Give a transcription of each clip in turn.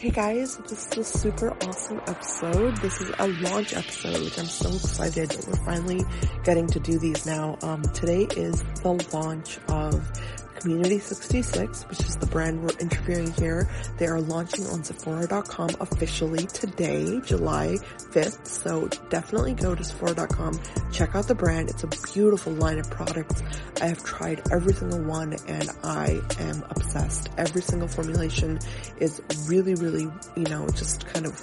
Hey guys, this is a super awesome episode. This is a launch episode, which I'm so excited that we're finally getting to do these now. Um, today is the launch of Community 66, which is the brand we're interviewing here. They are launching on Sephora.com officially today, July 5th. So definitely go to Sephora.com, check out the brand. It's a beautiful line of products. I have tried every single one and I am obsessed. Every single formulation is really, really, you know, just kind of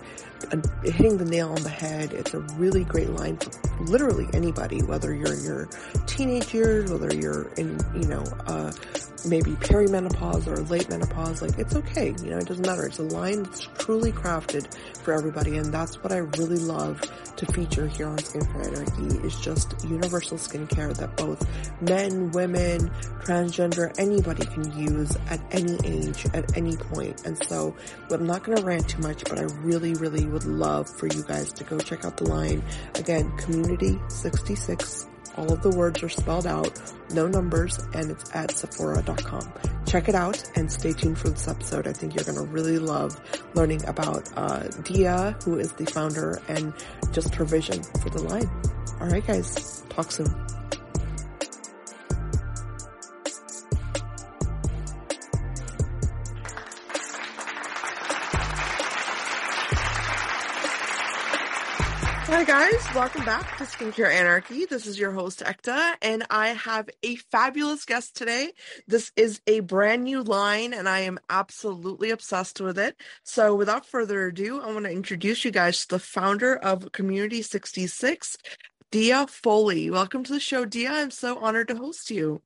hitting the nail on the head. It's a really great line for literally anybody, whether you're in your teenage years, whether you're in, you know, uh, maybe perimenopause or late menopause, like it's okay. You know, it doesn't matter. It's a line that's truly crafted for everybody. And that's what I really love to feature here on Skincare Anarchy is just universal skincare that both men, women, transgender, anybody can use at any age, at any point. And so I'm not going to rant too much, but I really, really would love for you guys to go check out the line. Again, Community 66 all of the words are spelled out, no numbers, and it's at Sephora.com. Check it out and stay tuned for this episode. I think you're going to really love learning about uh, Dia, who is the founder, and just her vision for the line. All right, guys. Talk soon. Hi guys, welcome back to Skincare Anarchy. This is your host Ekta and I have a fabulous guest today. This is a brand new line and I am absolutely obsessed with it. So without further ado, I want to introduce you guys to the founder of Community 66, Dia Foley. Welcome to the show, Dia. I'm so honored to host you.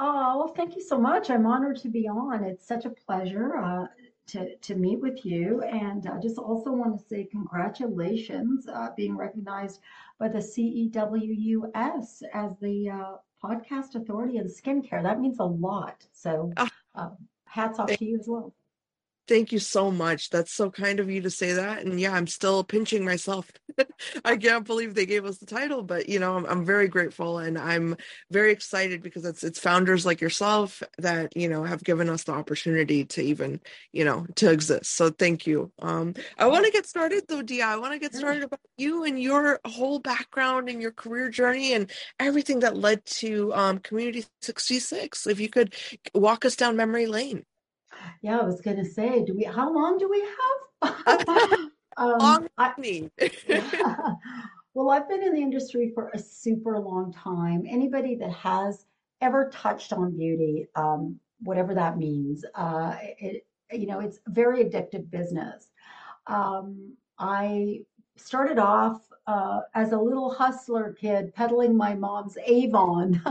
Oh, well, thank you so much. I'm honored to be on. It's such a pleasure. Uh, to, to meet with you. And I just also want to say congratulations uh, being recognized by the CEWUS as the uh, podcast authority in skincare. That means a lot. So uh, hats off to you as well. Thank you so much. That's so kind of you to say that. And yeah, I'm still pinching myself. I can't believe they gave us the title, but you know, I'm, I'm, very grateful and I'm very excited because it's it's founders like yourself that you know have given us the opportunity to even you know to exist. So thank you. Um, I want to get started though, Dia. I want to get started about you and your whole background and your career journey and everything that led to um, Community 66. If you could walk us down memory lane. Yeah, I was going to say, do we? How long do we have? um, long I, yeah. Well, I've been in the industry for a super long time. Anybody that has ever touched on beauty, um, whatever that means, uh, it, you know, it's a very addictive business. Um, I started off uh, as a little hustler kid peddling my mom's Avon,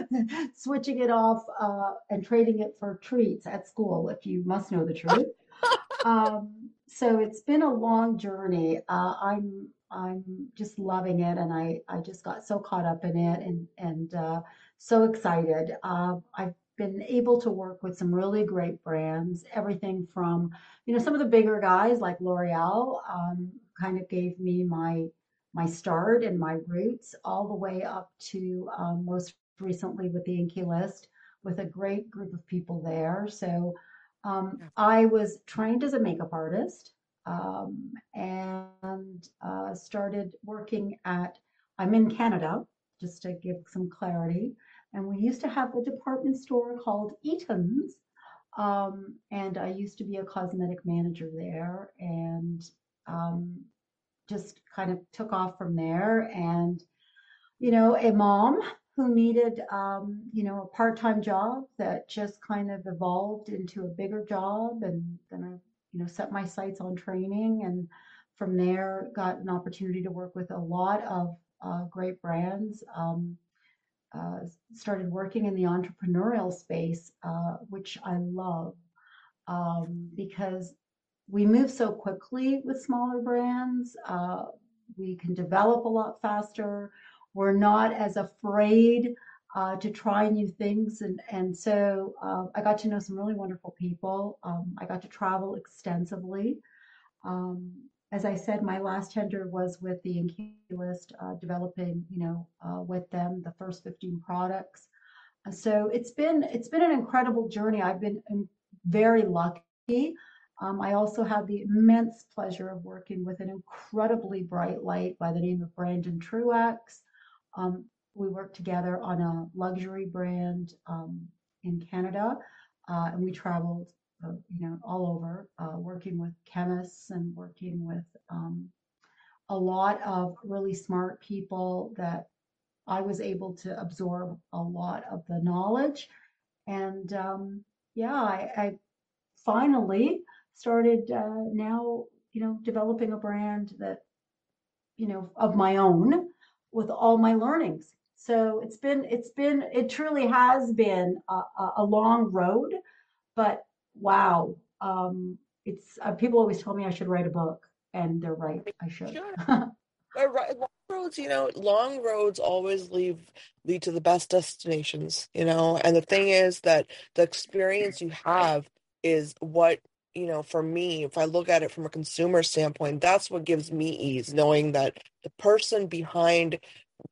switching it off uh, and trading it for treats at school, if you must know the truth. um, so it's been a long journey. Uh, I'm I'm just loving it, and I I just got so caught up in it and and uh, so excited. Uh, I've been able to work with some really great brands, everything from you know some of the bigger guys like L'Oreal. Um, kind of gave me my my start and my roots all the way up to um, most recently with the INKEY list with a great group of people there. So um, I was trained as a makeup artist um, and uh, started working at, I'm in Canada, just to give some clarity. And we used to have a department store called Eaton's. Um, and I used to be a cosmetic manager there. And um, just kind of took off from there. And, you know, a mom who needed, um, you know, a part time job that just kind of evolved into a bigger job. And then I, you know, set my sights on training. And from there, got an opportunity to work with a lot of uh, great brands. Um, uh, started working in the entrepreneurial space, uh, which I love um, because we move so quickly with smaller brands. Uh, we can develop a lot faster. We're not as afraid uh, to try new things. And, and so uh, I got to know some really wonderful people. Um, I got to travel extensively. Um, as I said, my last tender was with the INKEY list, uh, developing, you know, uh, with them the first 15 products. So it's been it's been an incredible journey. I've been very lucky Um, I also had the immense pleasure of working with an incredibly bright light by the name of Brandon Truaxe. Um, we worked together on a luxury brand um, in Canada, uh, and we traveled, uh, you know, all over, uh, working with chemists and working with um, a lot of really smart people that I was able to absorb a lot of the knowledge. And um, yeah, I, I finally started uh, now, you know, developing a brand that, you know, of my own with all my learnings. So it's been, it's been, it truly has been a, a long road, but wow, um, it's uh, people always tell me I should write a book, and they're right, I should. Sure. long roads, you know, long roads always lead lead to the best destinations, you know. And the thing is that the experience you have is what you know, for me, if I look at it from a consumer standpoint, that's what gives me ease, knowing that the person behind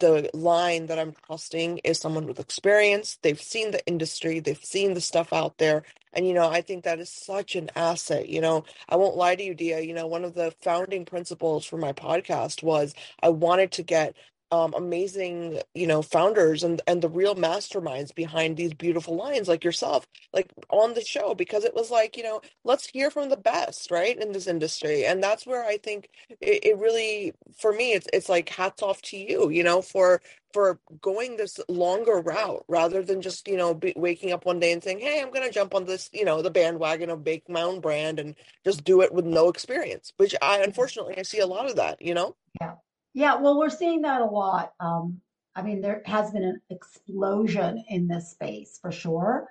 the line that I'm trusting is someone with experience. They've seen the industry, they've seen the stuff out there. And, you know, I think that is such an asset. You know, I won't lie to you, Dia. You know, one of the founding principles for my podcast was I wanted to get um, amazing, you know, founders and and the real masterminds behind these beautiful lines, like yourself, like on the show, because it was like, you know, let's hear from the best, right, in this industry, and that's where I think it, it really, for me, it's it's like hats off to you, you know, for for going this longer route rather than just you know be, waking up one day and saying, hey, I'm gonna jump on this, you know, the bandwagon of Bake My Own brand and just do it with no experience, which I unfortunately I see a lot of that, you know. Yeah. Yeah, well, we're seeing that a lot. Um, I mean, there has been an explosion in this space for sure.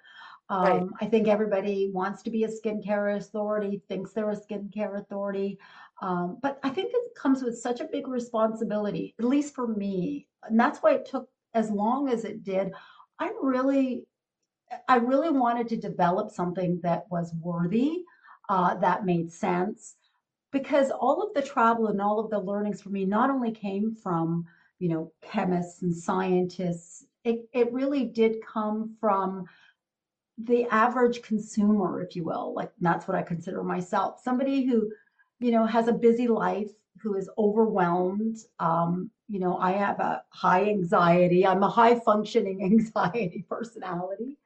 Right. Um, I think everybody wants to be a skincare authority, thinks they're a skincare authority. Um, but I think it comes with such a big responsibility, at least for me. And that's why it took as long as it did. I really, I really wanted to develop something that was worthy, uh, that made sense, because all of the travel and all of the learnings for me not only came from you know chemists and scientists it, it really did come from the average consumer if you will like that's what i consider myself. Somebody who you know has a busy life who is overwhelmed um, you know i have a high anxiety i'm a high functioning anxiety personality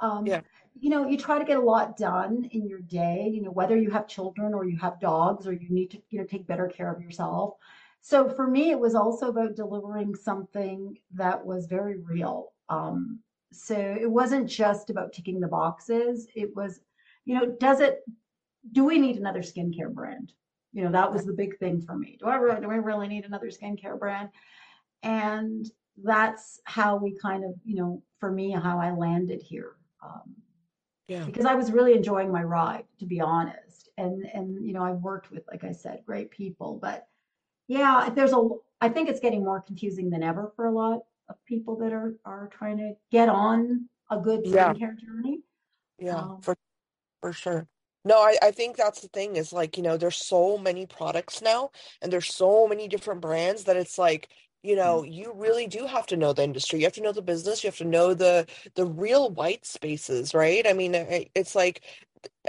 um, yeah you know, you try to get a lot done in your day, you know, whether you have children or you have dogs or you need to, you know, take better care of yourself. So for me, it was also about delivering something that was very real. Um, so it wasn't just about ticking the boxes. It was, you know, does it, do we need another skincare brand? You know, that was the big thing for me. Do I really, do we really need another skincare brand? And that's how we kind of, you know, for me, how I landed here. Um, yeah. because I was really enjoying my ride, to be honest. And and you know, I've worked with, like I said, great people, but yeah, there's a. I think it's getting more confusing than ever for a lot of people that are are trying to get on a good skincare yeah. journey. Yeah, um, for for sure. No, I, I think that's the thing is like, you know, there's so many products now and there's so many different brands that it's like you know you really do have to know the industry you have to know the business you have to know the the real white spaces right? I mean it's like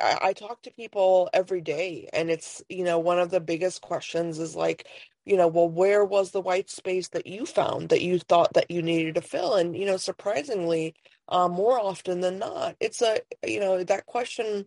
I, I talk to people every day and it's you know one of the biggest questions is like you know well where was the white space that you found that you thought that you needed to fill? And you know surprisingly uh, more often than not it's a you know that question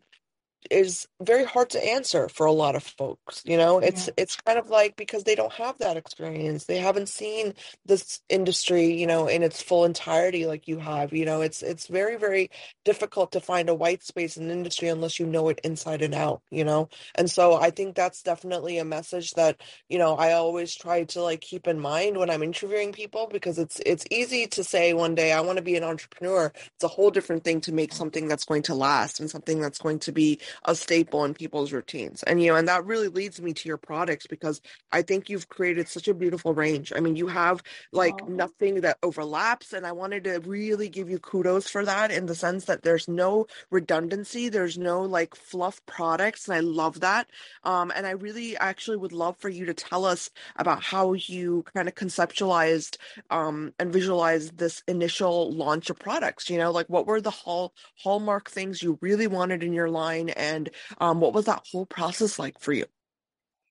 is very hard to answer for a lot of folks you know? It's yeah. it's kind of like because they don't have that experience. They haven't seen this industry you know in its full entirety like you have you know? It's it's very very difficult to find a white space in the industry unless you know it inside and out you know? And so i think that's definitely a message that you know i always try to like keep in mind when i'm interviewing people because it's it's easy to say one day i want to be an entrepreneur. It's a whole different thing to make something that's going to last and something that's going to be a staple in people's routines. And you know, and that really leads me to your products because I think you've created such a beautiful range. I mean, you have like oh. nothing that overlaps and I wanted to really give you kudos for that in the sense that there's no redundancy, there's no like fluff products and I love that. Um and I really actually would love for you to tell us about how you kind of conceptualized um and visualized this initial launch of products, you know, like what were the hall hallmark things you really wanted in your line and um, what was that whole process like for you?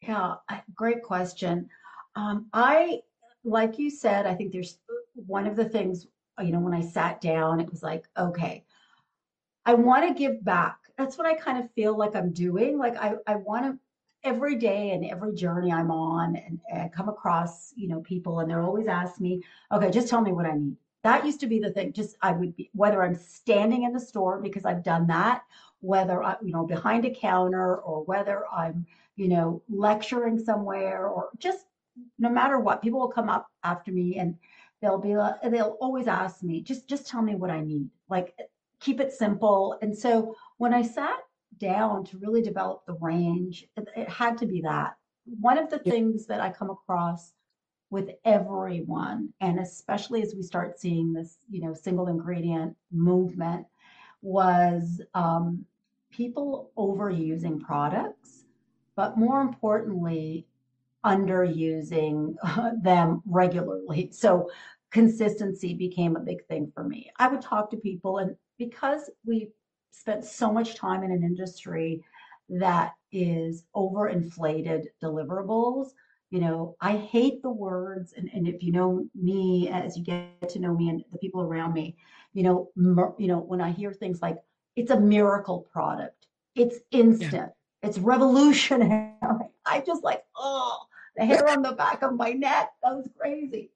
Yeah, great question. Um, I, like you said, I think there's one of the things, you know, when I sat down, it was like, okay, I want to give back. That's what I kind of feel like I'm doing. Like I, I want to every day and every journey I'm on and, and come across, you know, people and they're always ask me, okay, just tell me what I need. That used to be the thing. Just I would be whether I'm standing in the store because I've done that, whether I, you know, behind a counter or whether I'm, you know, lecturing somewhere or just no matter what, people will come up after me and they'll be like, they'll always ask me, just just tell me what I need. Like keep it simple. And so when I sat down to really develop the range, it, it had to be that. One of the yeah. things that I come across with everyone, and especially as we start seeing this, you know, single ingredient movement, was um, people overusing products, but more importantly, underusing them regularly. So consistency became a big thing for me. I would talk to people, and because we spent so much time in an industry that is overinflated deliverables, you know, I hate the words. And, and if you know me, as you get to know me and the people around me, you know, mer- you know, when I hear things like it's a miracle product, it's instant, yeah. it's revolutionary. I just like, oh, the hair on the back of my neck goes crazy.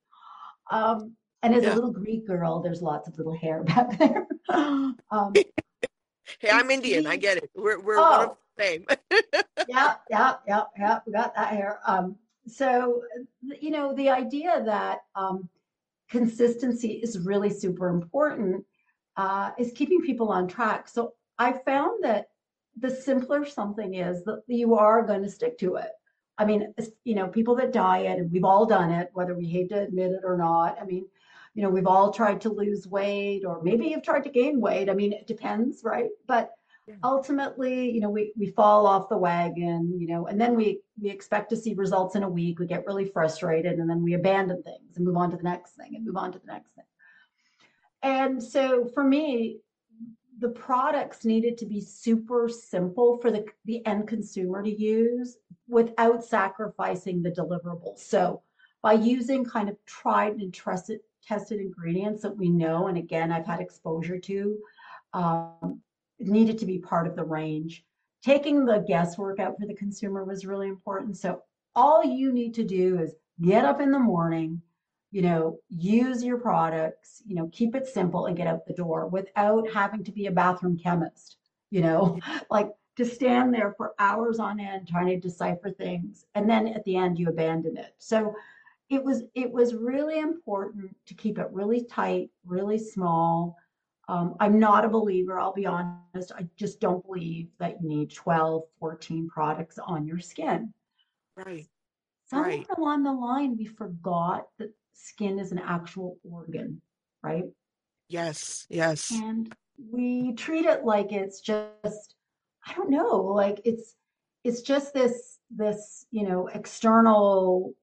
Um, and as yeah. a little Greek girl, there's lots of little hair back there. Um, hey, I'm Indian. I get it. We're we're oh. one of the same. yeah, yeah, yeah, yeah. We got that hair. Um, so you know, the idea that um, consistency is really super important uh, is keeping people on track. So I found that the simpler something is, that you are going to stick to it. I mean, you know, people that diet, and we've all done it, whether we hate to admit it or not. I mean, you know, we've all tried to lose weight, or maybe you've tried to gain weight. I mean, it depends, right? But. Ultimately, you know, we we fall off the wagon, you know, and then we we expect to see results in a week. We get really frustrated, and then we abandon things and move on to the next thing and move on to the next thing. And so for me, the products needed to be super simple for the, the end consumer to use without sacrificing the deliverables. So by using kind of tried and trusted tested ingredients that we know, and again, I've had exposure to, um, needed to be part of the range. Taking the guesswork out for the consumer was really important. So all you need to do is get up in the morning, you know, use your products, you know, keep it simple and get out the door without having to be a bathroom chemist, you know, like to stand there for hours on end trying to decipher things. And then at the end, you abandon it. So it was, it was really important to keep it really tight, really small. Um, I'm not a believer, I'll be honest. I just don't believe that you need 12, 14 products on your skin. Right. Somewhere right. along the line, we forgot that skin is an actual organ, right? Yes, yes. And we treat it like it's just, I don't know, like it's it's just this this, you know, external,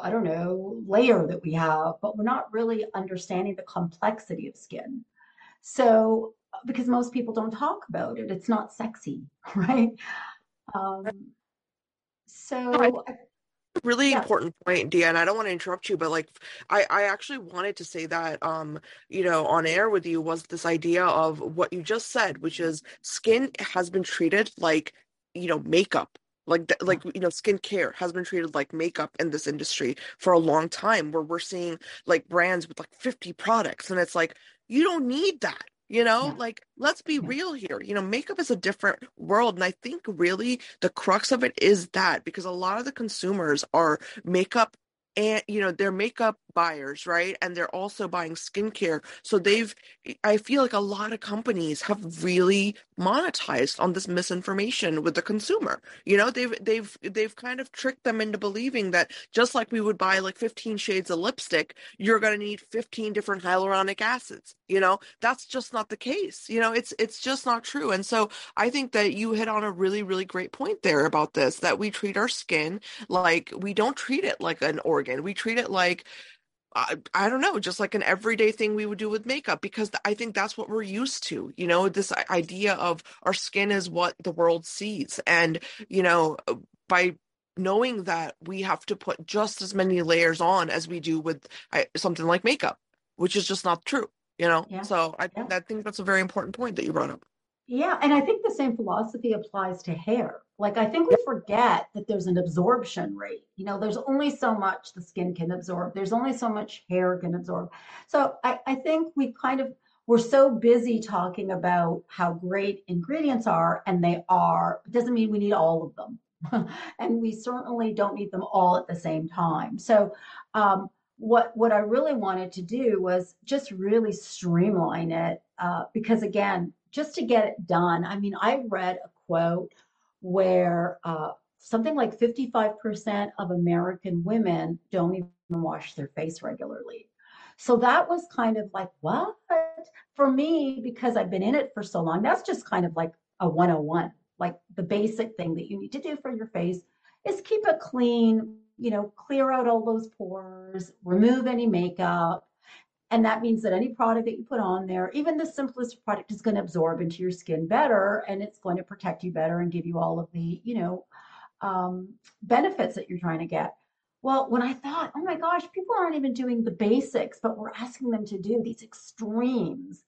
I don't know, layer that we have, but we're not really understanding the complexity of skin. So because most people don't talk about it, it's not sexy, right? Um, so really yeah. important point Deanne. i don't want to interrupt you but like i i actually wanted to say that um you know on air with you was this idea of what you just said which is skin has been treated like you know makeup like like you know skincare has been treated like makeup in this industry for a long time where we're seeing like brands with like 50 products and it's like you don't need that you know, yeah. like let's be yeah. real here. You know, makeup is a different world. And I think really the crux of it is that because a lot of the consumers are makeup and you know they're makeup buyers right? And they're also buying skincare. So they've i feel like a lot of companies have really monetized on this misinformation with the consumer. You know they've they've they've kind of tricked them into believing that just like we would buy like 15 shades of lipstick you're going to need 15 different hyaluronic acids you know? That's just not the case. You know it's it's just not true. And so i think that you hit on a really really great point there about this that we treat our skin like we don't treat it like an organ we treat it like I, I don't know, just like an everyday thing we would do with makeup because I think that's what we're used to. You know, this idea of our skin is what the world sees. And, you know, by knowing that we have to put just as many layers on as we do with something like makeup, which is just not true, you know? Yeah. So I, yeah. I think that's a very important point that you brought up. Yeah, and I think the same philosophy applies to hair. Like I think we forget that there's an absorption rate. You know, there's only so much the skin can absorb. There's only so much hair can absorb. So I, I think we kind of we're so busy talking about how great ingredients are, and they are. It doesn't mean we need all of them. and we certainly don't need them all at the same time. So um, what what I really wanted to do was just really streamline it uh, because again, just to get it done. I mean, I read a quote where uh, something like 55% of American women don't even wash their face regularly. So that was kind of like, what? For me, because I've been in it for so long, that's just kind of like a 101. Like the basic thing that you need to do for your face is keep it clean, you know, clear out all those pores, remove any makeup, and that means that any product that you put on there, even the simplest product, is going to absorb into your skin better and it's going to protect you better and give you all of the, you know, um, benefits that you're trying to get. Well, when I thought, oh my gosh, people aren't even doing the basics, but we're asking them to do these extremes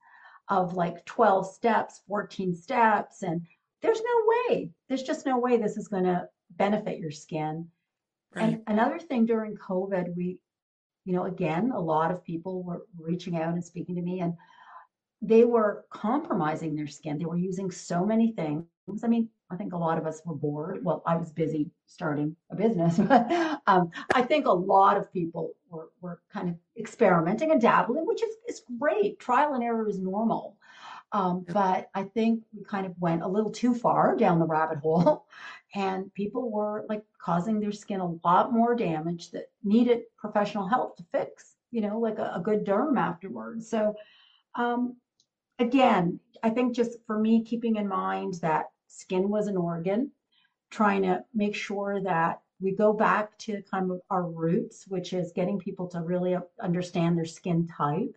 of like 12 steps, 14 steps. And there's no way, there's just no way this is going to benefit your skin. Right. And another thing during COVID, we you know, again, a lot of people were reaching out and speaking to me and they were compromising their skin. They were using so many things. I mean, I think a lot of us were bored. Well, I was busy starting a business, but um, I think a lot of people were, were kind of experimenting and dabbling, which is, is great. Trial and error is normal. Um, but I think we kind of went a little too far down the rabbit hole, and people were like causing their skin a lot more damage that needed professional help to fix, you know, like a, a good derm afterwards. So, um, again, I think just for me, keeping in mind that skin was an organ, trying to make sure that we go back to kind of our roots, which is getting people to really understand their skin type.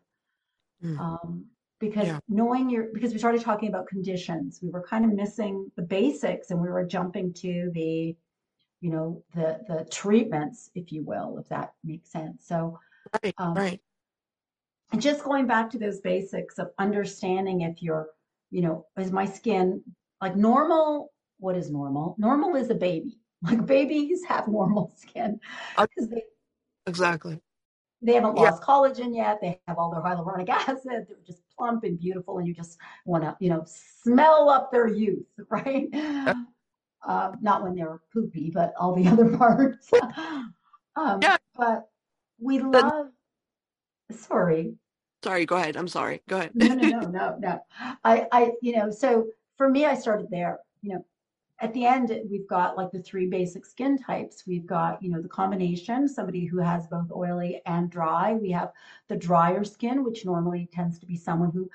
Mm. Um, because yeah. knowing your because we started talking about conditions. We were kind of missing the basics and we were jumping to the you know the the treatments if you will if that makes sense. So right um, right. and just going back to those basics of understanding if you're you know is my skin like normal? What is normal? Normal is a baby. Like babies have normal skin they exactly they haven't lost yeah. collagen yet. They have all their hyaluronic acid. They're just plump and beautiful, and you just want to, you know, smell up their youth, right? Uh, not when they're poopy, but all the other parts. um, yeah. But we love. Sorry. Sorry. Go ahead. I'm sorry. Go ahead. no, no, no, no, no. I, I, you know, so for me, I started there. You know, at the end, we've got like the three basic skin types. We've got, you know, the combination, somebody who has both oily and dry. We have the drier skin, which normally tends to be someone who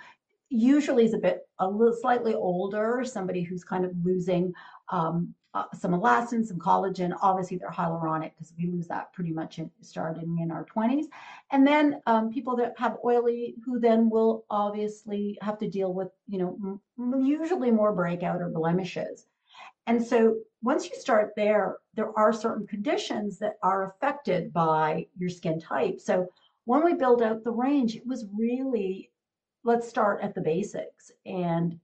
usually is a bit, a little slightly older, somebody who's kind of losing um, uh, some elastin, some collagen. Obviously, they're hyaluronic because we lose that pretty much in, starting in our 20s. And then um, people that have oily, who then will obviously have to deal with, you know, m- usually more breakout or blemishes. And so once you start there, there are certain conditions that are affected by your skin type. So when we build out the range, it was really let's start at the basics and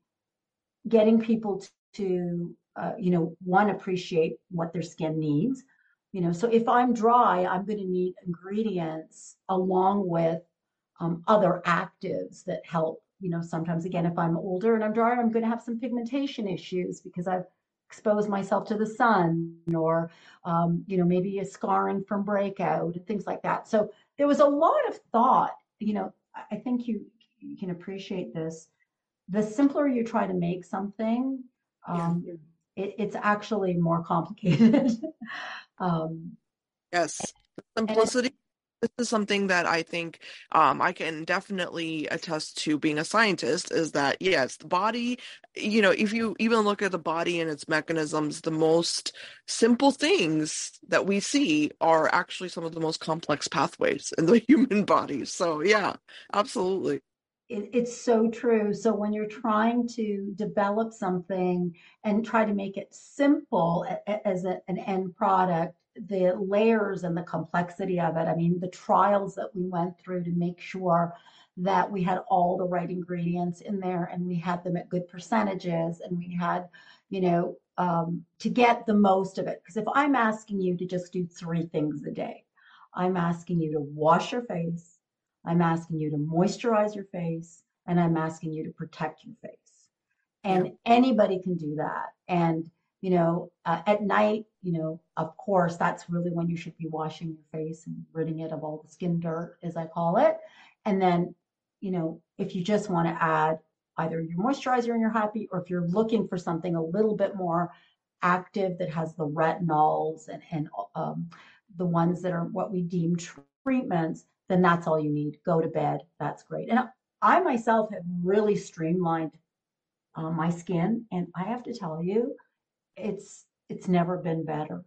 getting people to, uh, you know, one, appreciate what their skin needs. You know, so if I'm dry, I'm going to need ingredients along with um, other actives that help. You know, sometimes again, if I'm older and I'm dry, I'm going to have some pigmentation issues because I've expose myself to the sun or um, you know maybe a scarring from breakout and things like that. So there was a lot of thought you know i think you you can appreciate this. The simpler you try to make something um, yeah. it, it's actually more complicated. Um, yes. simplicity this is something that I think um, I can definitely attest to being a scientist is that, yes, the body, you know, if you even look at the body and its mechanisms, the most simple things that we see are actually some of the most complex pathways in the human body. So, yeah, absolutely. It, it's so true. So, when you're trying to develop something and try to make it simple as a, an end product, the layers and the complexity of it. I mean, the trials that we went through to make sure that we had all the right ingredients in there and we had them at good percentages and we had, you know, um, to get the most of it. Because if I'm asking you to just do three things a day, I'm asking you to wash your face, I'm asking you to moisturize your face, and I'm asking you to protect your face. And anybody can do that. And you know, uh, at night, you know, of course, that's really when you should be washing your face and ridding it of all the skin dirt, as I call it. And then, you know, if you just want to add either your moisturizer and you're happy, or if you're looking for something a little bit more active that has the retinols and, and um, the ones that are what we deem treatments, then that's all you need. Go to bed. That's great. And I myself have really streamlined uh, my skin. And I have to tell you, it's it's never been better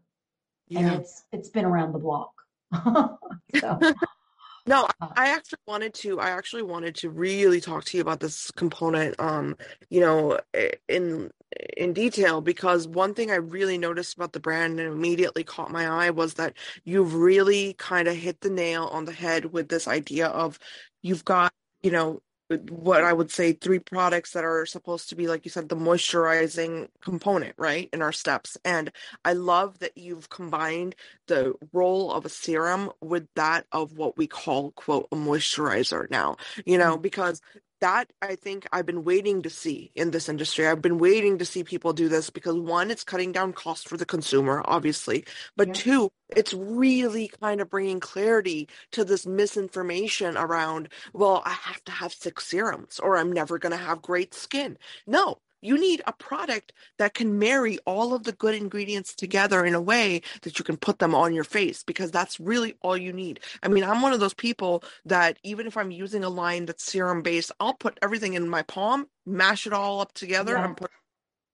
yeah. and it's it's been around the block so no uh, i actually wanted to i actually wanted to really talk to you about this component um you know in in detail because one thing i really noticed about the brand and immediately caught my eye was that you've really kind of hit the nail on the head with this idea of you've got you know what I would say three products that are supposed to be, like you said, the moisturizing component, right, in our steps. And I love that you've combined the role of a serum with that of what we call, quote, a moisturizer now, you know, mm-hmm. because that I think I've been waiting to see in this industry. I've been waiting to see people do this because one, it's cutting down cost for the consumer, obviously, but yeah. two, it's really kind of bringing clarity to this misinformation around, well, I have to have six serums or I'm never going to have great skin. No, you need a product that can marry all of the good ingredients together in a way that you can put them on your face because that's really all you need. I mean, I'm one of those people that even if I'm using a line that's serum based, I'll put everything in my palm, mash it all up together, yeah. and put,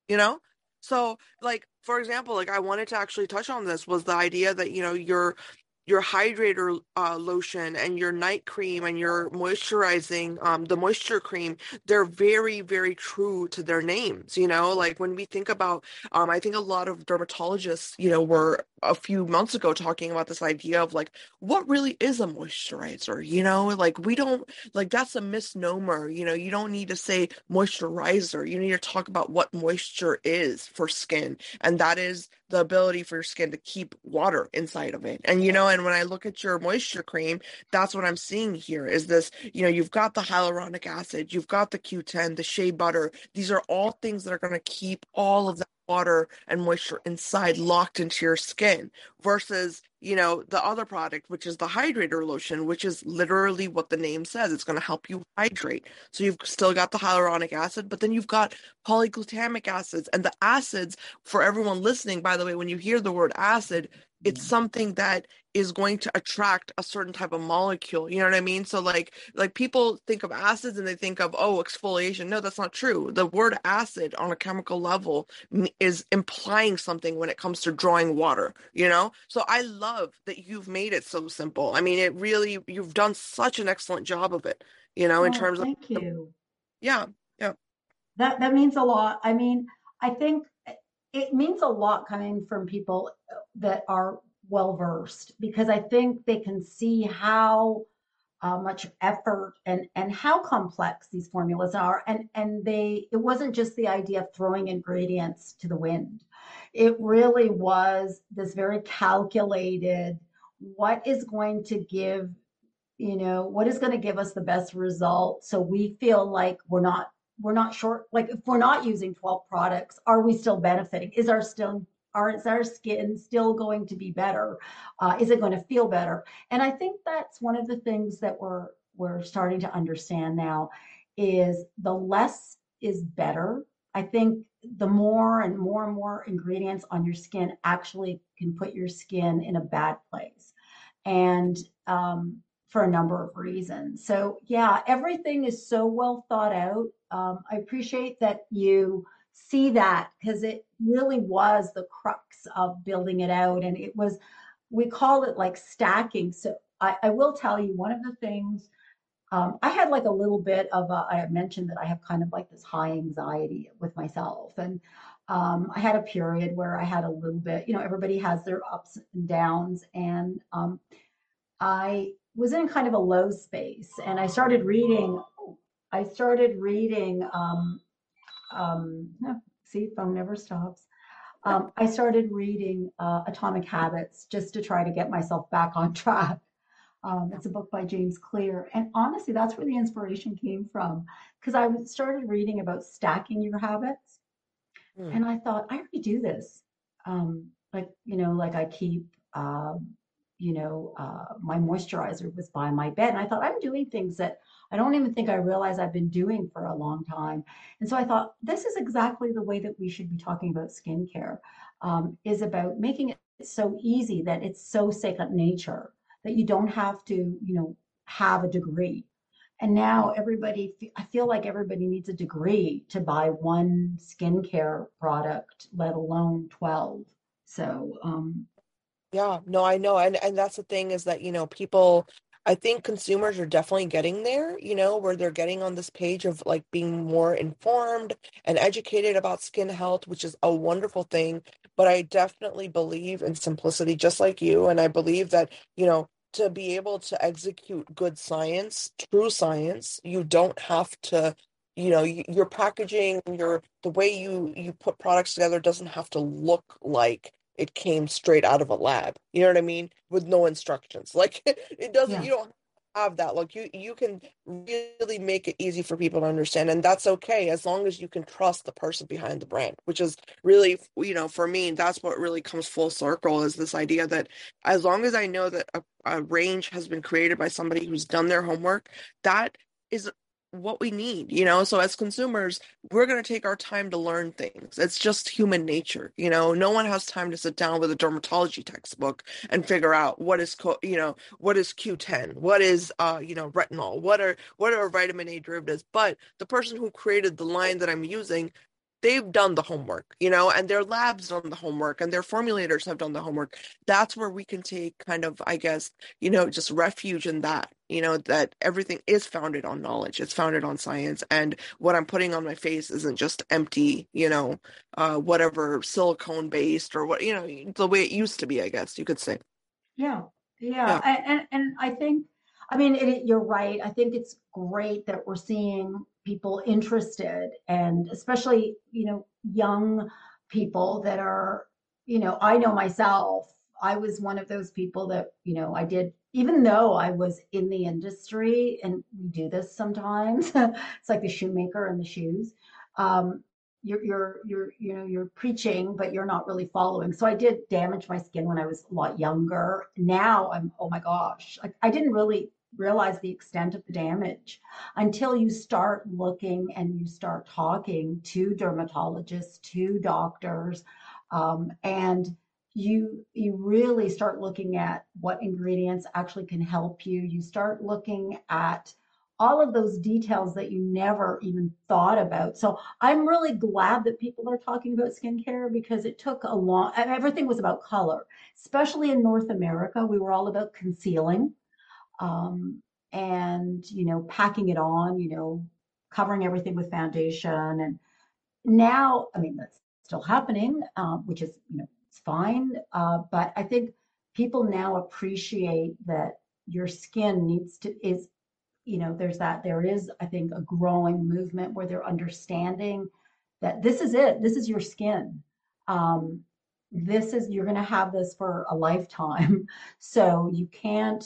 you know? So, like, for example, like I wanted to actually touch on this was the idea that, you know, you're your hydrator uh, lotion and your night cream and your moisturizing um, the moisture cream they're very very true to their names you know? Like when we think about um, i think a lot of dermatologists you know were a few months ago talking about this idea of like what really is a moisturizer you know? Like we don't like that's a misnomer you know? You don't need to say moisturizer you need to talk about what moisture is for skin and that is the ability for your skin to keep water inside of it and you know and when I look at your moisture cream, that's what I'm seeing here is this, you know, you've got the hyaluronic acid, you've got the Q10, the shea butter. These are all things that are going to keep all of that water and moisture inside locked into your skin versus you know the other product which is the hydrator lotion which is literally what the name says. It's going to help you hydrate. So you've still got the hyaluronic acid but then you've got polyglutamic acids. And the acids for everyone listening by the way when you hear the word acid it's mm-hmm. something that is going to attract a certain type of molecule. You know what i mean? So like like people think of acids and they think of oh exfoliation. No that's not true. The word acid on a chemical level is implying something when it comes to drawing water you know so i love that you've made it so simple. I mean it really you've done such an excellent job of it you know in oh, terms thank of thank you. Yeah yeah. That that means a lot. I mean i think it means a lot coming from people that are well versed because I think they can see how uh, much effort and and how complex these formulas are and and they it wasn't just the idea of throwing ingredients to the wind it really was this very calculated what is going to give you know what is going to give us the best result? So we feel like we're not we're not short like if we're not using 12 products are we still benefiting? Is our still are is our skin still going to be better? Uh, is it going to feel better? And i think that's one of the things that we're we're starting to understand now is the less is better. I think the more and more and more ingredients on your skin actually can put your skin in a bad place and um, for a number of reasons. So yeah, everything is so well thought out. Um, I appreciate that you see that because it really was the crux of building it out, and it was we call it like stacking. So I, I will tell you one of the things um, I had like a little bit of a, I mentioned that I have kind of like this high anxiety with myself. And um, I had a period where I had a little bit, you know, everybody has their ups and downs. And um, I was in kind of a low space and I started reading, I started reading, um, um, see, phone never stops. Um, I started reading uh, Atomic Habits just to try to get myself back on track. Um, it's a book by James Clear. And honestly, that's where the inspiration came from because I started reading about stacking your habits. Mm. And I thought, I already do this. Um, like, you know, like I keep, um, you know, uh, my moisturizer was by my bed. And I thought, I'm doing things that I don't even think I realize I've been doing for a long time. And so I thought, this is exactly the way that we should be talking about skincare, um, is about making it so easy that it's so second nature that you don't have to, you know, have a degree. And now everybody, I feel like everybody needs a degree to buy one skincare product, let alone 12. So, um, yeah, no, I know. And, and that's the thing is that, you know, people, I think consumers are definitely getting there, you know, where they're getting on this page of like being more informed and educated about skin health, which is a wonderful thing. But I definitely believe in simplicity, just like you. And I believe that, you know, to be able to execute good science, true science, you don't have to, you know, your packaging, your the way you you put products together doesn't have to look like it came straight out of a lab. You know what I mean? With no instructions. Like it doesn't yeah. you don't have that. Like you you can really make it easy for people to understand and that's okay as long as you can trust the person behind the brand, which is really you know, for me that's what really comes full circle is this idea that as long as I know that a, a range has been created by somebody who's done their homework, that is what we need you know? So as consumers we're going to take our time to learn things. It's just human nature you know? No one has time to sit down with a dermatology textbook and figure out what is co- you know what is q10 what is uh you know retinol what are what are vitamin a derivatives. But the person who created the line that i'm using they've done the homework, you know, and their labs done the homework and their formulators have done the homework. That's where we can take kind of, I guess, you know, just refuge in that, you know, that everything is founded on knowledge. It's founded on science. And what I'm putting on my face isn't just empty, you know, uh, whatever silicone based or what, you know, the way it used to be, I guess you could say. Yeah. Yeah. yeah. And, and I think, I mean, it, you're right. I think it's great that we're seeing people interested and especially you know young people that are you know i know myself. I was one of those people that you know i did even though i was in the industry and we do this sometimes it's like the shoemaker and the shoes um, you're you're you're you know you're preaching but you're not really following. So i did damage my skin when i was a lot younger. Now i'm oh my gosh I, I didn't really realize the extent of the damage until you start looking and you start talking to dermatologists, to doctors, um, and you you really start looking at what ingredients actually can help you. You start looking at all of those details that you never even thought about. So I'm really glad that people are talking about skincare because it took a long everything was about color, especially in North America. We were all about concealing um, and you know packing it on you know covering everything with foundation and now i mean that's still happening um, which is you know it's fine uh, but i think people now appreciate that your skin needs to is you know there's that there is i think a growing movement where they're understanding that this is it this is your skin. Um, this is you're going to have this for a lifetime. So you can't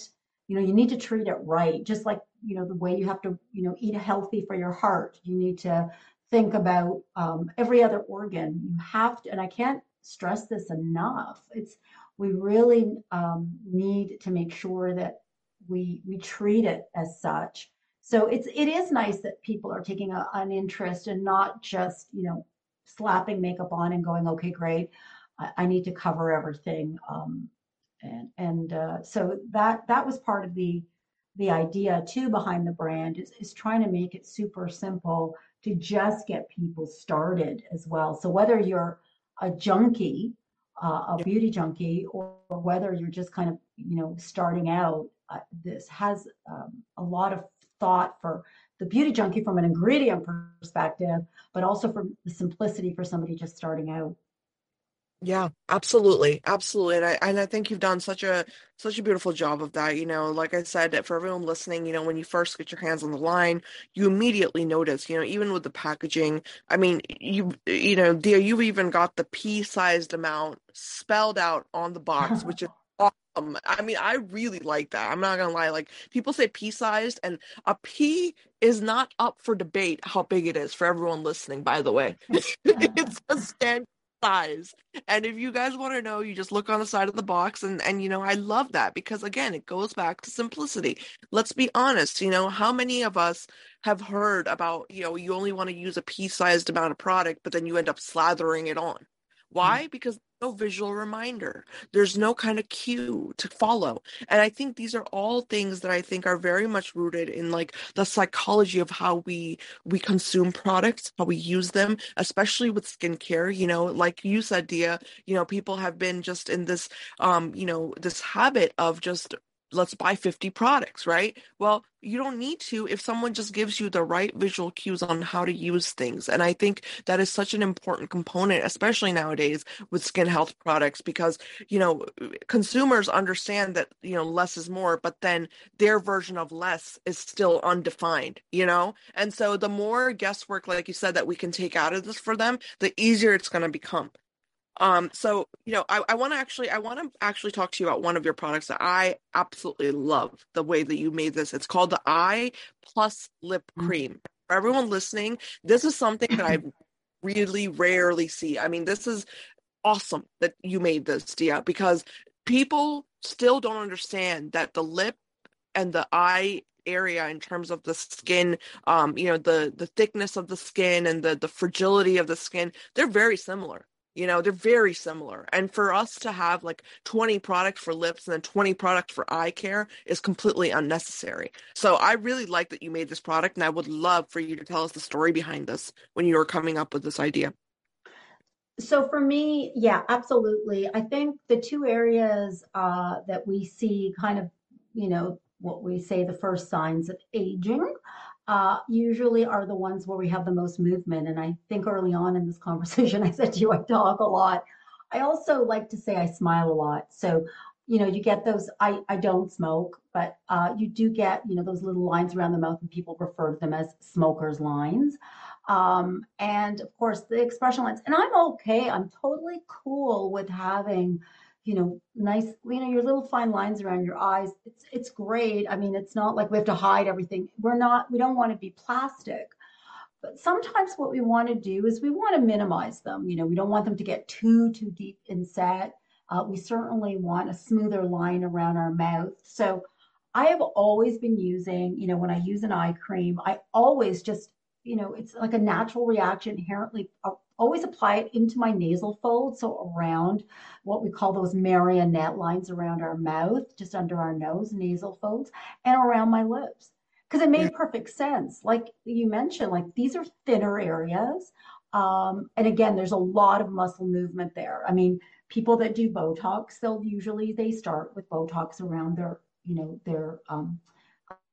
you know you need to treat it right just like you know the way you have to you know eat healthy for your heart. You need to think about um, every other organ. You have to and i can't stress this enough. It's we really um, need to make sure that we we treat it as such. So it's it is nice that people are taking a, an interest and not just you know slapping makeup on and going okay great. I, I need to cover everything um, and and uh, so that that was part of the the idea too behind the brand is, is trying to make it super simple to just get people started as well. So whether you're a junkie uh, a beauty junkie or, or, whether you're just kind of you know starting out uh, this has um, a lot of thought for the beauty junkie from an ingredient perspective but also for the simplicity for somebody just starting out yeah, absolutely. Absolutely. And I and I think you've done such a such a beautiful job of that. You know, like I said, for everyone listening, you know, when you first get your hands on the line, you immediately notice, you know, even with the packaging, I mean, you you know, dear, you've even got the pea-sized amount spelled out on the box, which is awesome. I mean, I really like that. I'm not gonna lie. Like people say pea-sized, and a pea is not up for debate how big it is for everyone listening, by the way. it's a stand And if you guys want to know, you just look on the side of the box and and you know, I love that because again, it goes back to simplicity. Let's be honest, you know, how many of us have heard about, you know, you only want to use a pea-sized amount of product, but then you end up slathering it on. Why? Because no visual reminder. There's no kind of cue to follow. And I think these are all things that I think are very much rooted in like the psychology of how we we consume products, how we use them, especially with skincare. You know, like you said, Dia, you know, people have been just in this um, you know, this habit of just let's buy 50 products, right? Well, you don't need to if someone just gives you the right visual cues on how to use things. And I think that is such an important component, especially nowadays with skin health products, because, you know, consumers understand that, you know, less is more, but then their version of less is still undefined, you know? And so the more guesswork, like you said, that we can take out of this for them, the easier it's going to become. Um, so you know, I, I want to actually, I want to actually talk to you about one of your products that I absolutely love the way that you made this. It's called the Eye Plus Lip mm. Cream. For everyone listening, this is something that I really rarely see. I mean, this is awesome that you made this, Dia, because people still don't understand that the lip and the eye area in terms of the skin um you know the the thickness of the skin and the the fragility of the skin they're very similar you know, they're very similar. And for us to have like 20 products for lips and then 20 products for eye care is completely unnecessary. So I really like that you made this product and I would love for you to tell us the story behind this when you were coming up with this idea. So for me, yeah, absolutely. I think the two areas uh, that we see kind of, you know, what we say the first signs of aging uh, usually are the ones where we have the most movement. And I think early on in this conversation, I said to you, I talk a lot. I also like to say I smile a lot. So, you know, you get those, I, I don't smoke, but uh, you do get, you know, those little lines around the mouth and people refer to them as smokers lines. Um, and of course the expression lines, and I'm okay. I'm totally cool with having, you know, nice, you know, your little fine lines around your eyes. It's it's great. I mean, it's not like we have to hide everything. We're not, we don't want to be plastic. But sometimes what we want to do is we want to minimize them. You know, we don't want them to get too, too deep inset. Uh, we certainly want a smoother line around our mouth. So I have always been using, you know, when I use an eye cream, I always just, you know, it's like a natural reaction inherently uh, always apply it into my nasal fold. So around what we call those marionette lines around our mouth, just under our nose, nasal folds, and around my lips. Because it made perfect sense. Like you mentioned, like these are thinner areas. Um, and again, there's a lot of muscle movement there. I mean, people that do Botox, they'll usually they start with Botox around their, you know, their um,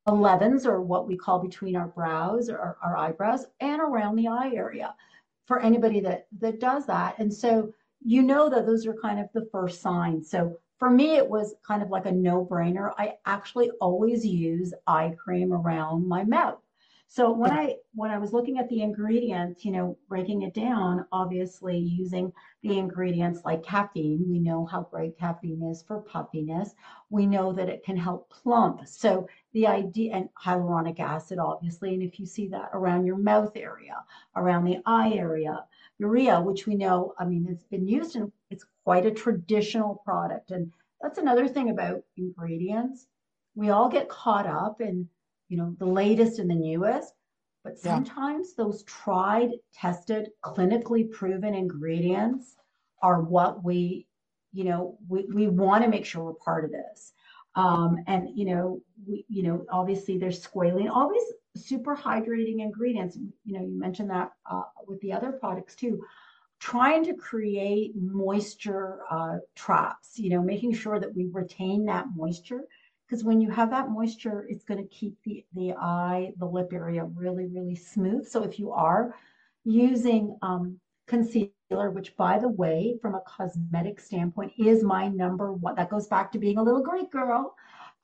11s or what we call between our brows or our eyebrows and around the eye area for anybody that that does that. And so you know that those are kind of the first signs. So for me, it was kind of like a no brainer. I actually always use eye cream around my mouth. So when I when I was looking at the ingredients, you know, breaking it down, obviously using the ingredients like caffeine, we know how great caffeine is for puffiness. We know that it can help plump. So the idea and hyaluronic acid, obviously, and if you see that around your mouth area, around the eye area, urea, which we know, I mean, it's been used and it's quite a traditional product. And that's another thing about ingredients. We all get caught up in you know, the latest and the newest. But sometimes yeah. those tried, tested, clinically proven ingredients are what we you know, we, we want to make sure we're part of this. Um, and you know, we, you know, obviously there's squalene, all these super hydrating ingredients. You know, you mentioned that uh, with the other products too. Trying to create moisture uh, traps, you know, making sure that we retain that moisture because when you have that moisture, it's going to keep the the eye, the lip area really, really smooth. So if you are using um, concealer, which by the way, from a cosmetic standpoint, is my number one. That goes back to being a little Greek girl.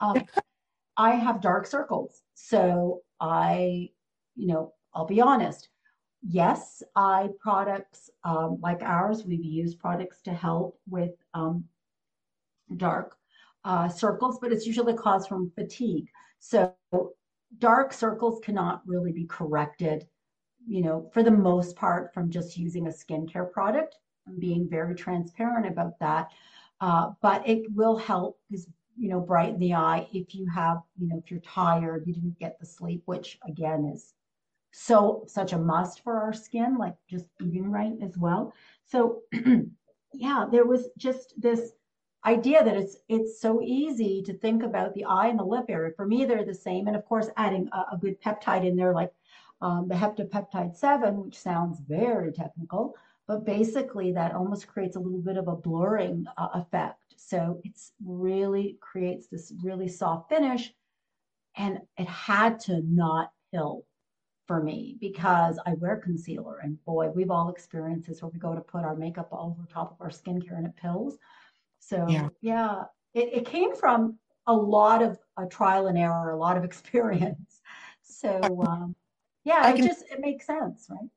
Um, I have dark circles. So I, you know, I'll be honest. Yes, eye products um, like ours, we've used products to help with um, dark uh, circles, but it's usually caused from fatigue. So dark circles cannot really be corrected you know, for the most part, from just using a skincare product. I'm being very transparent about that. Uh, but it will help because, you know, brighten the eye if you have, you know, if you're tired, you didn't get the sleep, which again is so such a must for our skin, like just eating right as well. So, yeah, there was just this idea that it's it's so easy to think about the eye and the lip area. For me, they're the same, and of course, adding a, a good peptide in there, like um, the heptapeptide 7, which sounds very technical, but basically that almost creates a little bit of a blurring uh, effect. So it's really creates this really soft finish. And it had to not pill for me because I wear concealer. And boy, we've all experienced this where we go to put our makeup over top of our skincare and it pills. So yeah, yeah it, it came from a lot of a trial and error, a lot of experience. So um, yeah, I it can, just it makes sense, right?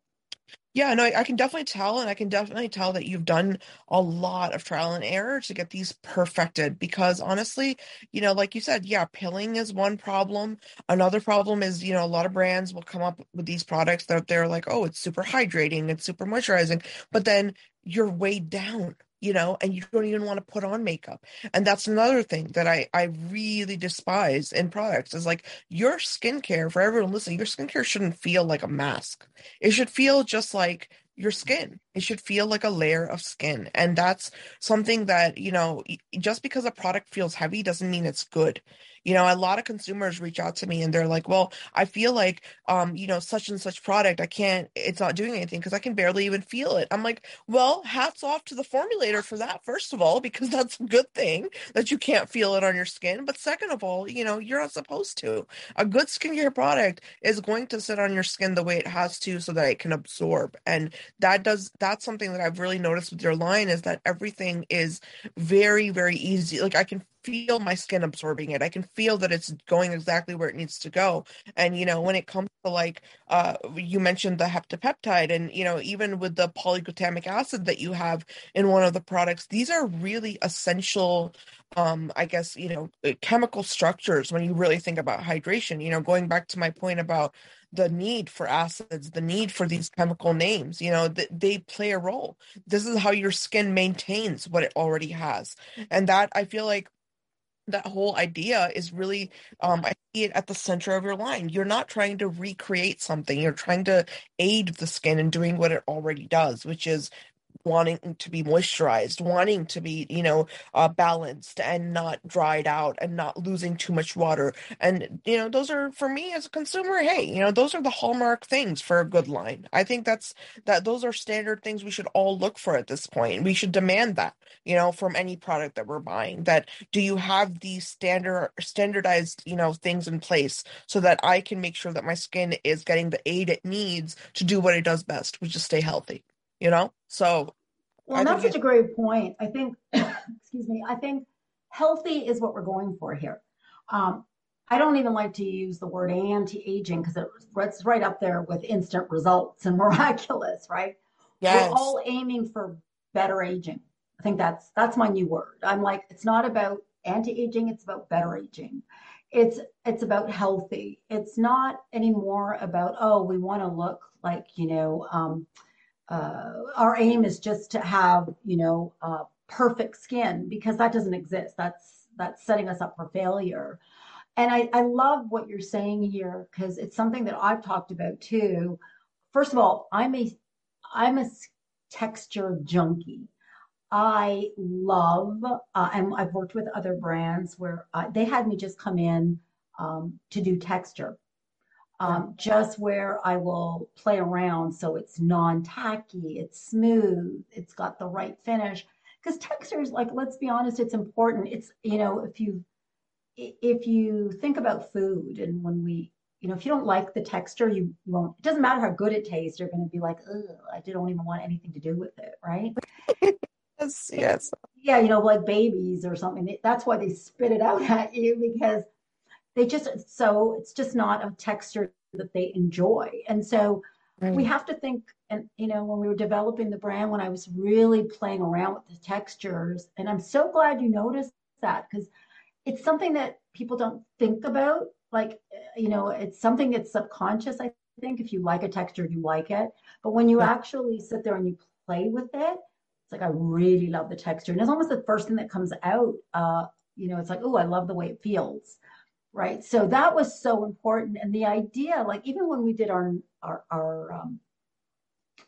Yeah, no, I, I, can definitely tell, and I can definitely tell that you've done a lot of trial and error to get these perfected. Because honestly, you know, like you said, yeah, pilling is one problem. Another problem is, you know, a lot of brands will come up with these products that they're like, oh, it's super hydrating, it's super moisturizing, but then you're weighed down you know, and you don't even want to put on makeup. And that's another thing that I, I really despise in products is like your skincare, for everyone listening, your skincare shouldn't feel like a mask. It should feel just like your skin. It should feel like a layer of skin. And that's something that, you know, just because a product feels heavy doesn't mean it's good. You know, a lot of consumers reach out to me and they're like, well, I feel like, um, you know, such and such product, I can't, it's not doing anything because I can barely even feel it. I'm like, well, hats off to the formulator for that, first of all, because that's a good thing that you can't feel it on your skin. But second of all, you know, you're not supposed to. A good skincare product is going to sit on your skin the way it has to so that it can absorb. And that does, that's something that I've really noticed with your line is that everything is very, very easy. Like I can feel my skin absorbing it. I can feel that it's going exactly where it needs to go. And you know, when it comes to like uh you mentioned the heptapeptide and you know, even with the polyglutamic acid that you have in one of the products, these are really essential um I guess, you know, uh, chemical structures when you really think about hydration. You know, going back to my point about the need for acids, the need for these chemical names, you know, th- they play a role. This is how your skin maintains what it already has. And that I feel like that whole idea is really um, i see it at the center of your line you're not trying to recreate something you're trying to aid the skin in doing what it already does which is wanting to be moisturized, wanting to be, you know, uh, balanced and not dried out and not losing too much water. And, you know, those are for me as a consumer, hey, you know, those are the hallmark things for a good line. I think that's that those are standard things we should all look for at this point. We should demand that, you know, from any product that we're buying. That do you have these standard standardized, you know, things in place so that I can make sure that my skin is getting the aid it needs to do what it does best, which is stay healthy you know? So well that's such a great point. I think excuse me i think healthy is what we're going for here. Um, i don't even like to use the word anti-aging because it's right up there with instant results and miraculous right? Yes. we're all aiming for better aging. I think that's that's my new word. I'm like it's not about anti-aging it's about better aging. It's it's about healthy. It's not anymore about oh we want to look like you know um, uh, our aim is just to have you know uh, perfect skin because that doesn't exist. That's that's setting us up for failure. And i, I love what you're saying here because it's something that i've talked about too. First of all i'm a i'm a texture junkie. I love, uh, and I've worked with other brands where uh, they had me just come in um, to do texture. Um, just where I will play around so it's non-tacky, it's smooth, it's got the right finish. Because textures, like let's be honest, it's important. It's you know if you if you think about food and when we you know if you don't like the texture, you, you won't. It doesn't matter how good it tastes. You're going to be like, Ugh, I don't even want anything to do with it, right? yes, yes. Yeah, you know, like babies or something. That's why they spit it out at you because they just so it's just not a texture that they enjoy. And so right. we have to think and you know when we were developing the brand when i was really playing around with the textures and i'm so glad you noticed that because it's something that people don't think about. Like you know it's something that's subconscious i think if you like a texture you like it. But when you yeah. actually sit there and you play with it it's like i really love the texture. And it's almost the first thing that comes out uh you know it's like oh i love the way it feels right so that was so important and the idea like even when we did our our our um,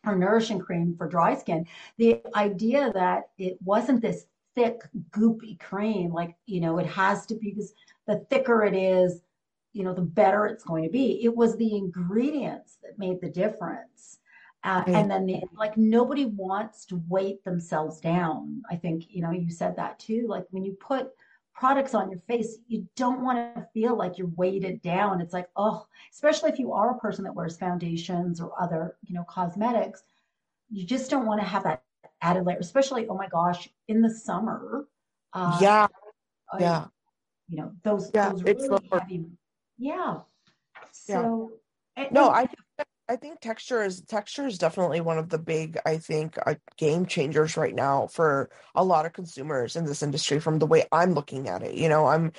our nourishing cream for dry skin the idea that it wasn't this thick goopy cream like you know it has to be because the thicker it is you know the better it's going to be. It was the ingredients that made the difference uh, and then the, like nobody wants to weight themselves down. I think you know you said that too like when you put products on your face, you don't want to feel like you're weighted down. It's like, oh, especially if you are a person that wears foundations or other, you know, cosmetics, you just don't want to have that added layer, especially, oh my gosh, in the summer. Uh, yeah. yeah. You know, those, yeah, those really heavy. Yeah. So, yeah. no, I I think texture is texture is definitely one of the big, I think, uh, game changers right now for a lot of consumers in this industry. From the way I'm looking at it, you know, I'm,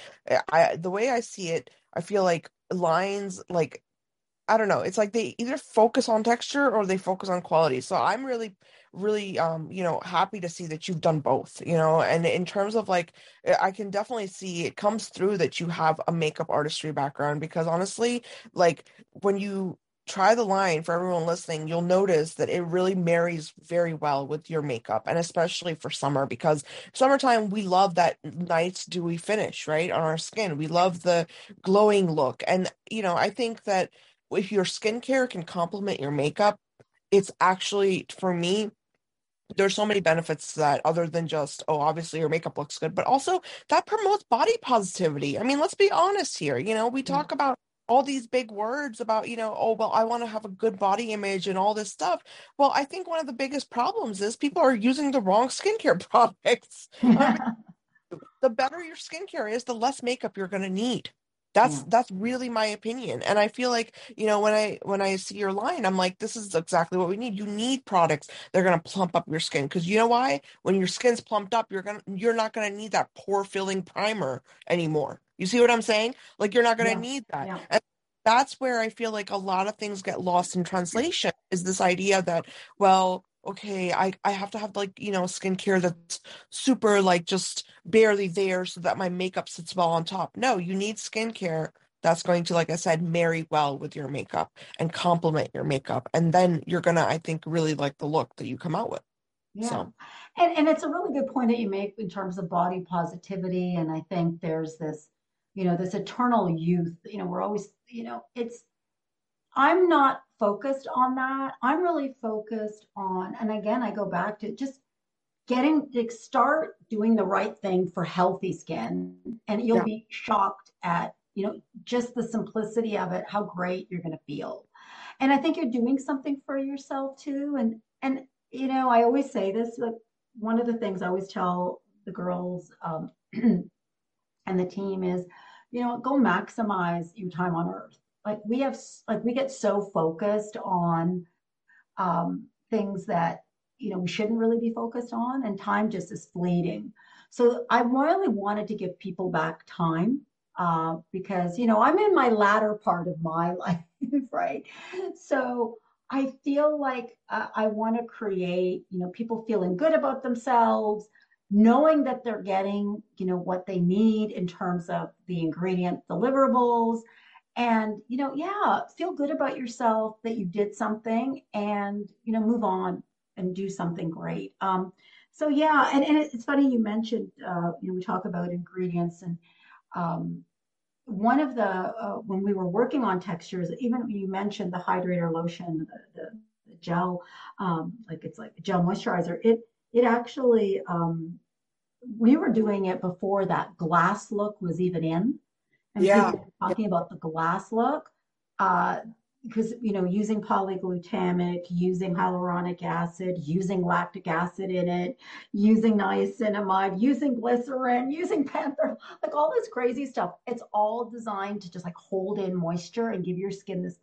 I the way I see it, I feel like lines like I don't know. It's like they either focus on texture or they focus on quality. So I'm really, really, um, you know, happy to see that you've done both. You know, and in terms of like, I can definitely see it comes through that you have a makeup artistry background because honestly, like when you try the line for everyone listening you'll notice that it really marries very well with your makeup and especially for summer because summertime we love that nice dewy finish right on our skin. We love the glowing look and you know i think that if your skincare can complement your makeup it's actually for me there's so many benefits to that other than just oh obviously your makeup looks good but also that promotes body positivity. I mean let's be honest here you know we talk about all these big words about you know oh well i want to have a good body image and all this stuff. Well i think one of the biggest problems is people are using the wrong skincare products. The better your skincare is the less makeup you're going to need. That's yeah. that's really my opinion. And i feel like you know when i when i see your line i'm like this is exactly what we need. You need products they're going to plump up your skin. Because you know why? When your skin's plumped up you're gonna you're not going to need that pore filling primer anymore you see what I'm saying? Like you're not going to yeah. need that. Yeah. And that's where I feel like a lot of things get lost in translation is this idea that, well, okay, I, I have to have like, you know, skincare that's super like just barely there so that my makeup sits well on top. No, you need skincare that's going to, like I said, marry well with your makeup and complement your makeup. And then you're going to, I think, really like the look that you come out with. Yeah. So. And, and it's a really good point that you make in terms of body positivity. And I think there's this you know, this eternal youth. You know, we're always, you know, it's, I'm not focused on that. I'm really focused on, and again, I go back to just getting to start doing the right thing for healthy skin. And you'll yeah. be shocked at, you know, just the simplicity of it, how great you're going to feel. And I think you're doing something for yourself too. And, and, you know, I always say this, like one of the things I always tell the girls um, and the team is you know, go maximize your time on earth. Like we have, like we get so focused on um, things that, you know, we shouldn't really be focused on, and time just is fleeting. So I really wanted to give people back time uh, because, you know, I'm in my latter part of my life, right? So I feel like uh, I want to create, you know, people feeling good about themselves, knowing that they're getting, you know, what they need in terms of the ingredient deliverables and, you know, yeah, feel good about yourself that you did something and, you know, move on and do something great. Um, so yeah, and, and it's funny you mentioned, uh, you know, we talk about ingredients and um, one of the, uh, when we were working on textures, even you mentioned the hydrator lotion, the, the, the gel, um, like it's like a gel moisturizer, it, it actually, um, we were doing it before that glass look was even in. And yeah. talking about the glass look. Uh, because you know using polyglutamic using hyaluronic acid using lactic acid in it using niacinamide using glycerin using panther like all this crazy stuff it's all designed to just like hold in moisture and give your skin this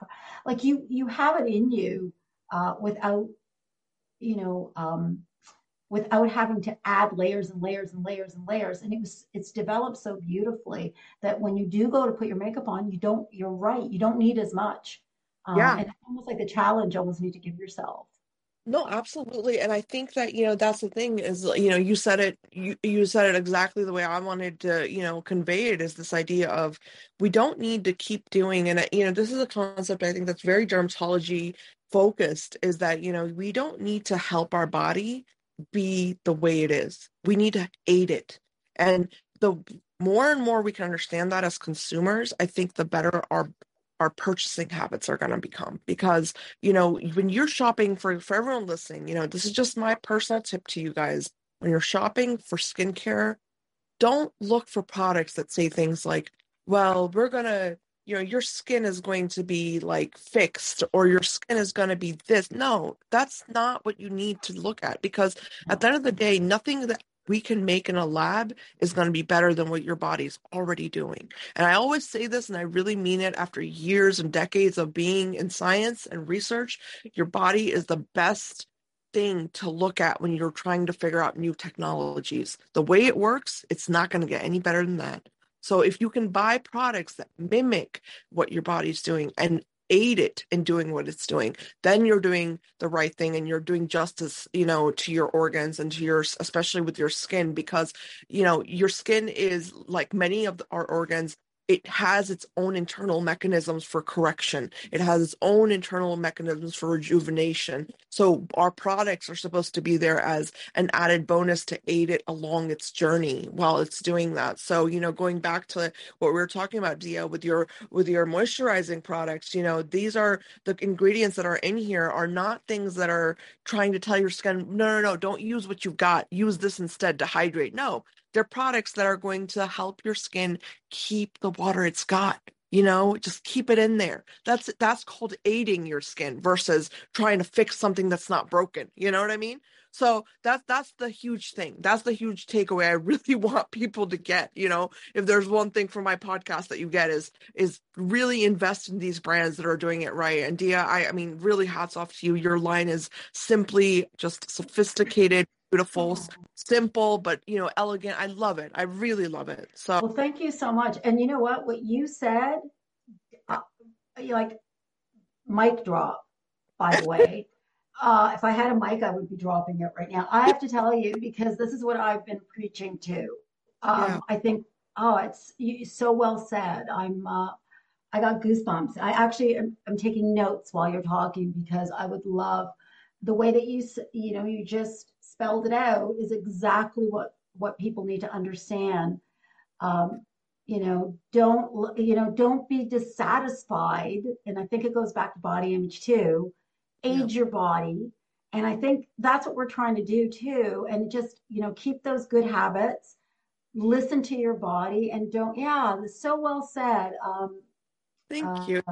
like you you have it in you uh, without you know um, without having to add layers and layers and layers and layers and it was it's developed so beautifully that when you do go to put your makeup on you don't you're right you don't need as much um, yeah. And almost like the challenge almost need to give yourself. No, absolutely. And I think that, you know, that's the thing is, you know, you said it, you, you said it exactly the way I wanted to, you know, convey it is this idea of we don't need to keep doing, and, you know, this is a concept I think that's very dermatology focused is that, you know, we don't need to help our body be the way it is. We need to aid it. And the more and more we can understand that as consumers, I think the better our our purchasing habits are going to become because you know when you're shopping for for everyone listening you know this is just my personal tip to you guys when you're shopping for skincare don't look for products that say things like well we're going to you know your skin is going to be like fixed or your skin is going to be this no that's not what you need to look at because at the end of the day nothing that we can make in a lab is going to be better than what your body's already doing. And I always say this, and I really mean it after years and decades of being in science and research, your body is the best thing to look at when you're trying to figure out new technologies. The way it works, it's not going to get any better than that. So if you can buy products that mimic what your body's doing and aid it in doing what it's doing then you're doing the right thing and you're doing justice you know to your organs and to your especially with your skin because you know your skin is like many of our organs it has its own internal mechanisms for correction. It has its own internal mechanisms for rejuvenation. So our products are supposed to be there as an added bonus to aid it along its journey while it's doing that. So, you know, going back to what we were talking about, Dia, with your with your moisturizing products, you know, these are the ingredients that are in here are not things that are trying to tell your skin, no, no, no, don't use what you've got. Use this instead to hydrate. No, they're products that are going to help your skin keep the water it's got you know just keep it in there. That's that's called aiding your skin versus trying to fix something that's not broken you know what i mean? So that's that's the huge thing. That's the huge takeaway i really want people to get you know? If there's one thing from my podcast that you get is is really invest in these brands that are doing it right. And dia i i mean really hats off to you. Your line is simply just sophisticated beautiful, simple, but you know, elegant. I love it. I really love it. So, well, thank you so much. And you know what? What you said, uh, like mic drop. By the way, uh, if I had a mic, I would be dropping it right now. I have to tell you because this is what I've been preaching to. Um, yeah. I think, oh, it's so well said. I'm. Uh, I got goosebumps. I actually am, am taking notes while you're talking because I would love the way that you you know you just spelled it out is exactly what what people need to understand. Um, you know don't you know don't be dissatisfied and i think it goes back to body image too age yeah. your body. And i think that's what we're trying to do too and just you know keep those good habits listen to your body and don't yeah so well said. Um thank uh, you.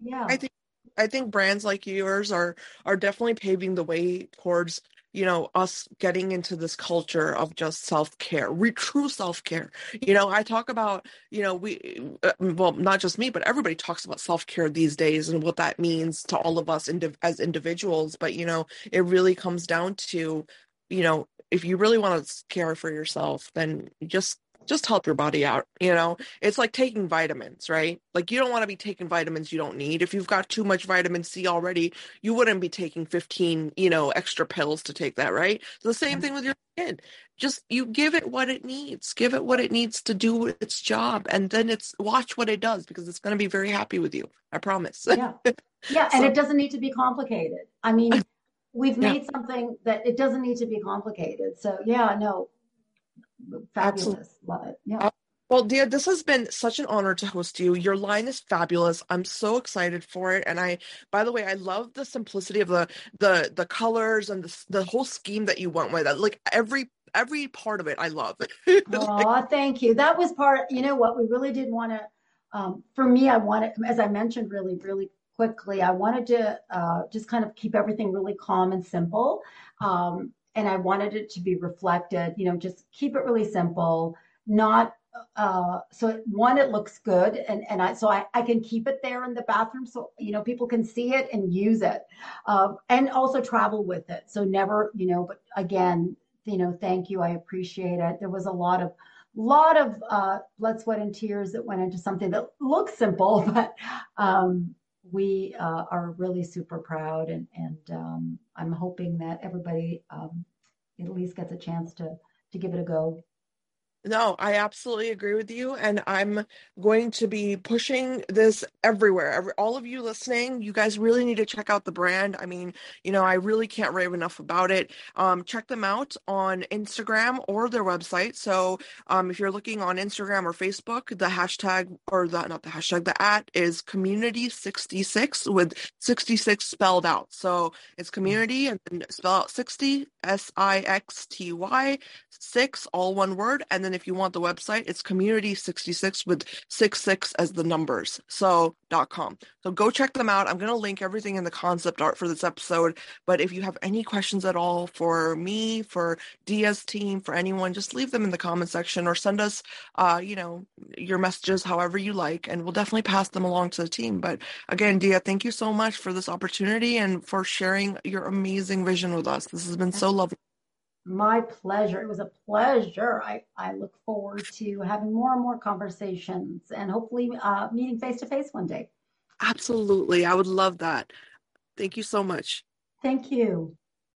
yeah. I think I think brands like yours are are definitely paving the way towards you know us getting into this culture of just self-care re- true self-care. You know i talk about you know we uh, well not just me but everybody talks about self-care these days and what that means to all of us indiv- as individuals but you know it really comes down to you know if you really want to care for yourself then just just help your body out you know? It's like taking vitamins right? Like you don't want to be taking vitamins you don't need. If you've got too much vitamin c already you wouldn't be taking 15 you know extra pills to take that right? So the same thing with your skin. Just you give it what it needs. Give it what it needs to do its job and then it's watch what it does because it's going to be very happy with you i promise. Yeah. Yeah so, and it doesn't need to be complicated. I mean we've made yeah. something that it doesn't need to be complicated. So yeah, no, fabulous. Absolutely. Love it. Yeah. Well, Dia, this has been such an honor to host you. Your line is fabulous. I'm so excited for it. And I, by the way, I love the simplicity of the the the colors and the the whole scheme that you went with. Like every every part of it, I love. oh, like, thank you. That was part. You know what? We really did want to. Um, for me, I wanted, as I mentioned, really, really quickly. I wanted to uh, just kind of keep everything really calm and simple. Um, and I wanted it to be reflected. You know, just keep it really simple. Not uh, so one, it looks good, and and I so I, I can keep it there in the bathroom, so you know people can see it and use it, uh, and also travel with it. So never, you know, but again, you know, thank you, I appreciate it. There was a lot of lot of uh, blood, sweat, and tears that went into something that looks simple, but um, we uh, are really super proud, and and um, I'm hoping that everybody um, at least gets a chance to to give it a go. No, I absolutely agree with you. And I'm going to be pushing this everywhere. Every, all of you listening, you guys really need to check out the brand. I mean, you know, I really can't rave enough about it. Um, check them out on Instagram or their website. So um, if you're looking on Instagram or Facebook, the hashtag or the, not the hashtag, the at is community66 with 66 spelled out. So it's community and spell out 60, S I X T Y, six, all one word. And then if you want the website, it's community66 with 66 as the numbers. So com. So go check them out. I'm going to link everything in the concept art for this episode. But if you have any questions at all for me, for Dia's team, for anyone, just leave them in the comment section or send us, uh, you know, your messages however you like, and we'll definitely pass them along to the team. But again, Dia, thank you so much for this opportunity and for sharing your amazing vision with us. This has been so lovely. My pleasure. It was a pleasure. I, I look forward to having more and more conversations and hopefully uh, meeting face to face one day. Absolutely. I would love that. Thank you so much. Thank you.